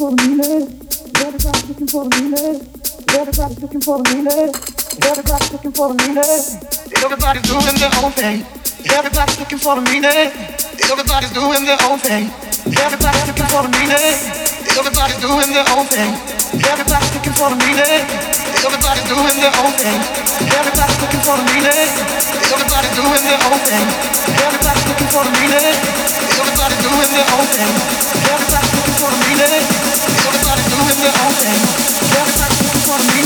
For the meaning. Everybody's looking for the meaning. Everybody's looking for the meaning. Everybody's looking for the meaning. Everybody's doing their own thing. Everybody's looking for the meaning. Everybody's doing their own thing. Everybody's looking for the meaning. Everybody's doing their own thing. Everybody's looking for the meaning. Everybody's doing their own thing. Everybody's looking for the meaning. Everybody's doing their own thing. Everybody's looking for the meaning. Everybody's doing their own thing. Everybody's Everybody doing their own thing. Everybody's looking for the meaning.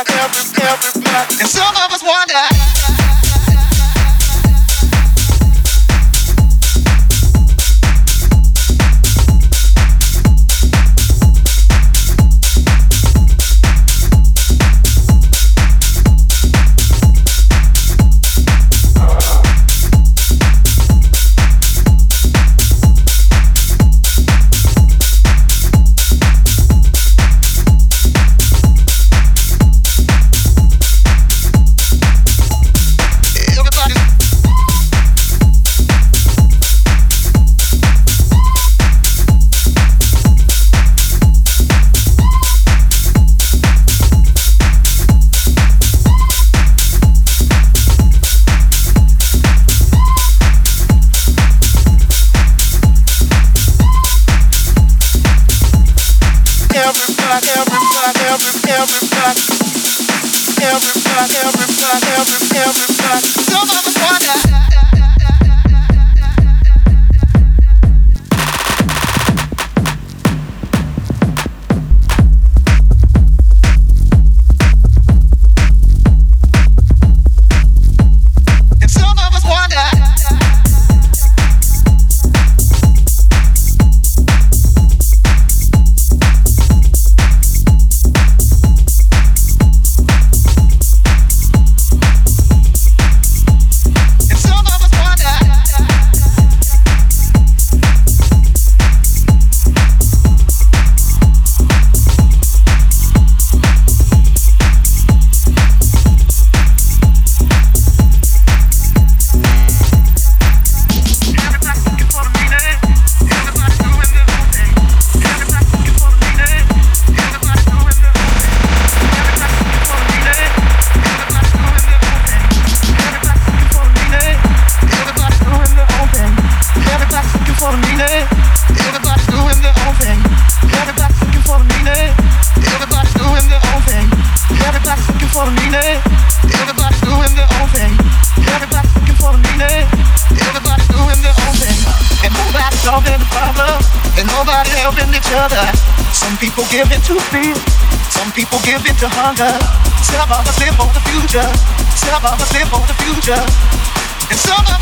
Doing their own thing. And some of us wonder. Other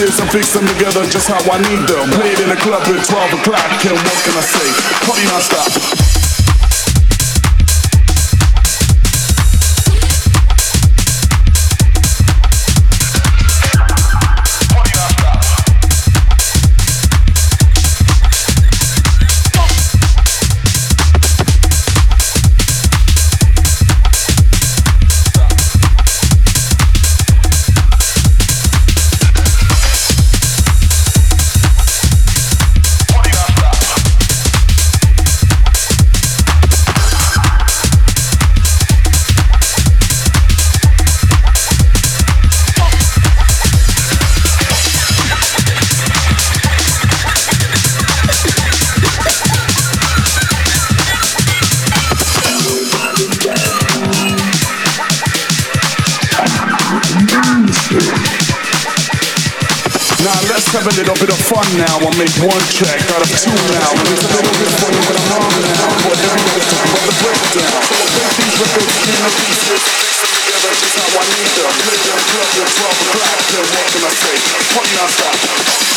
pieces and fix them together just how I need them. Played in a club at 12 o'clock, and what can I say? Party non-stop. Then what can I say? Party non-stop. Party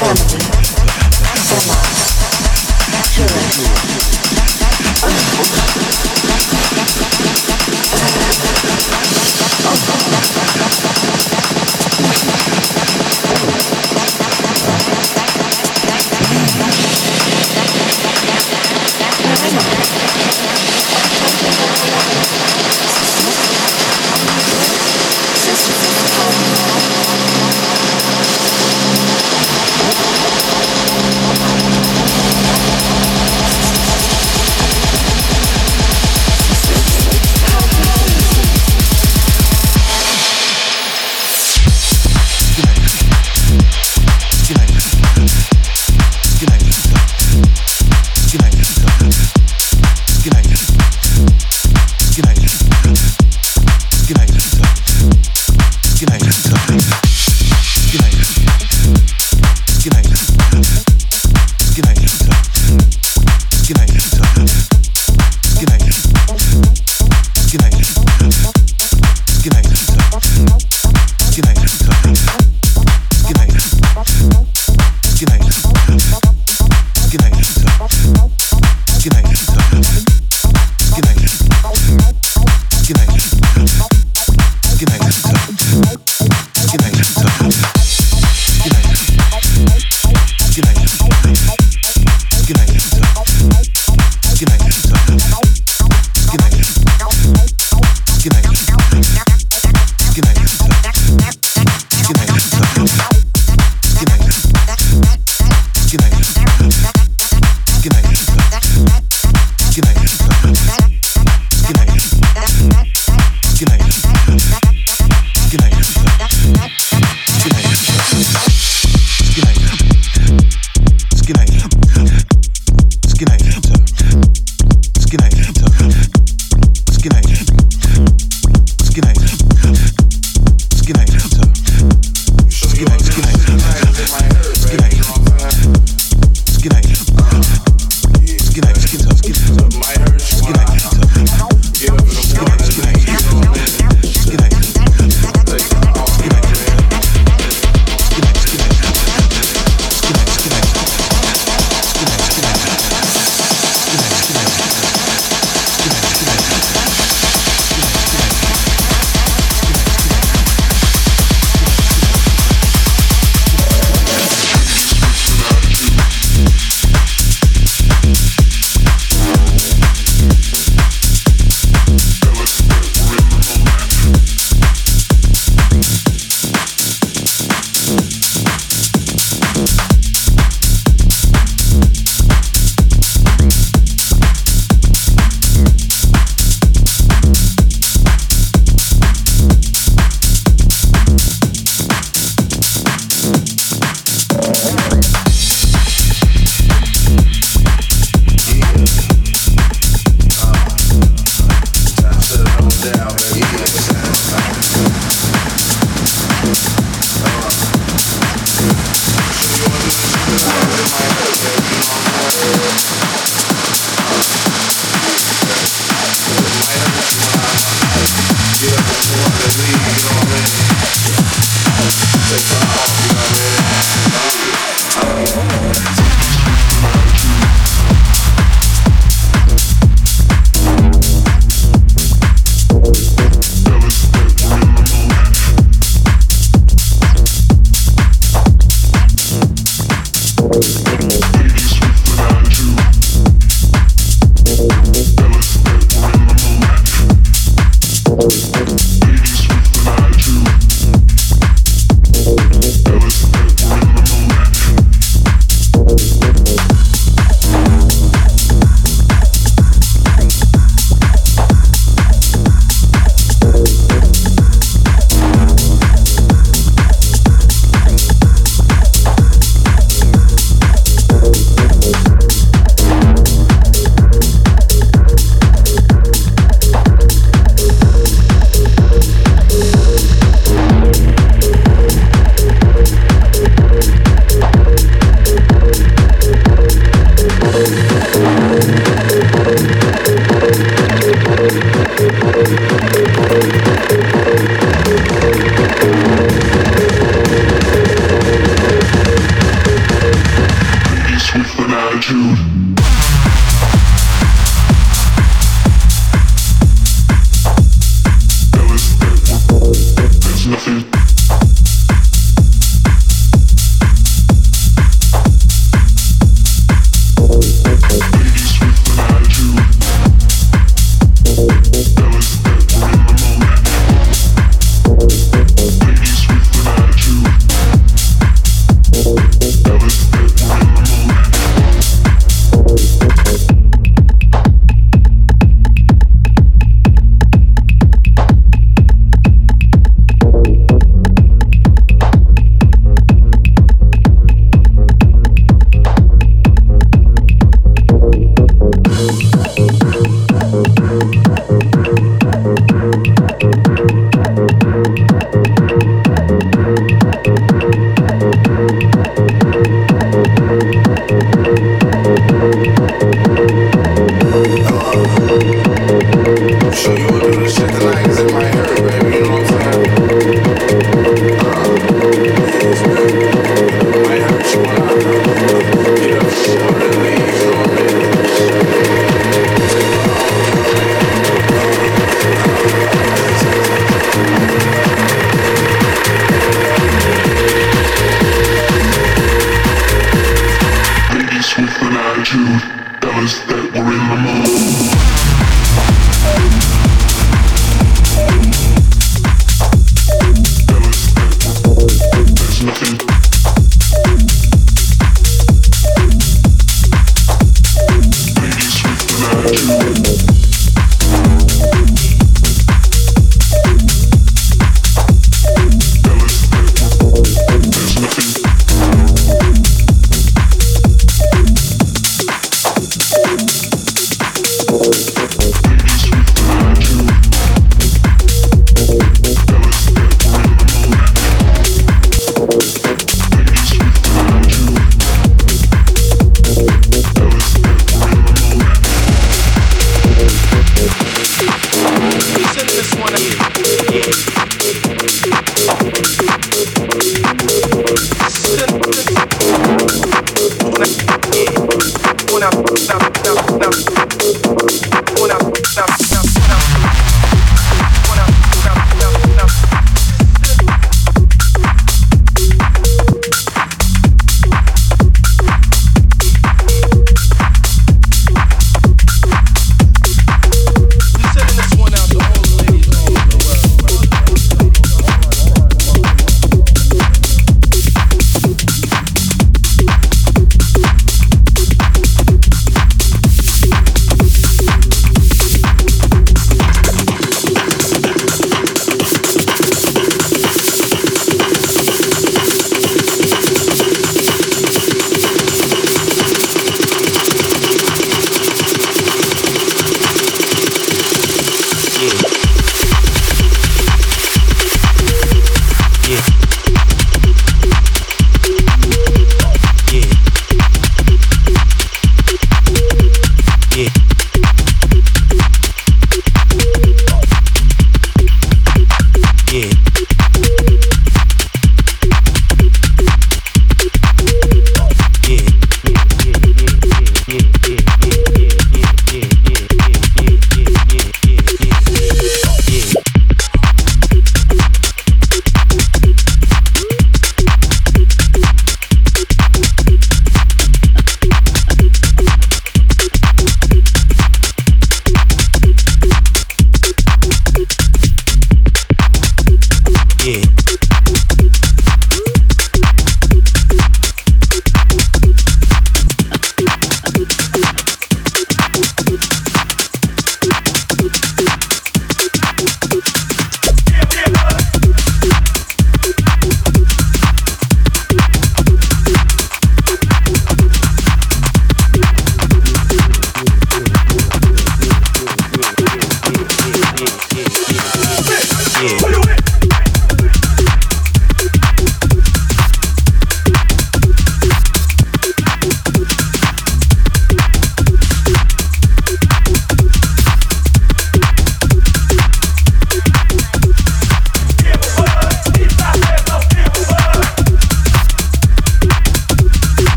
family, for my children.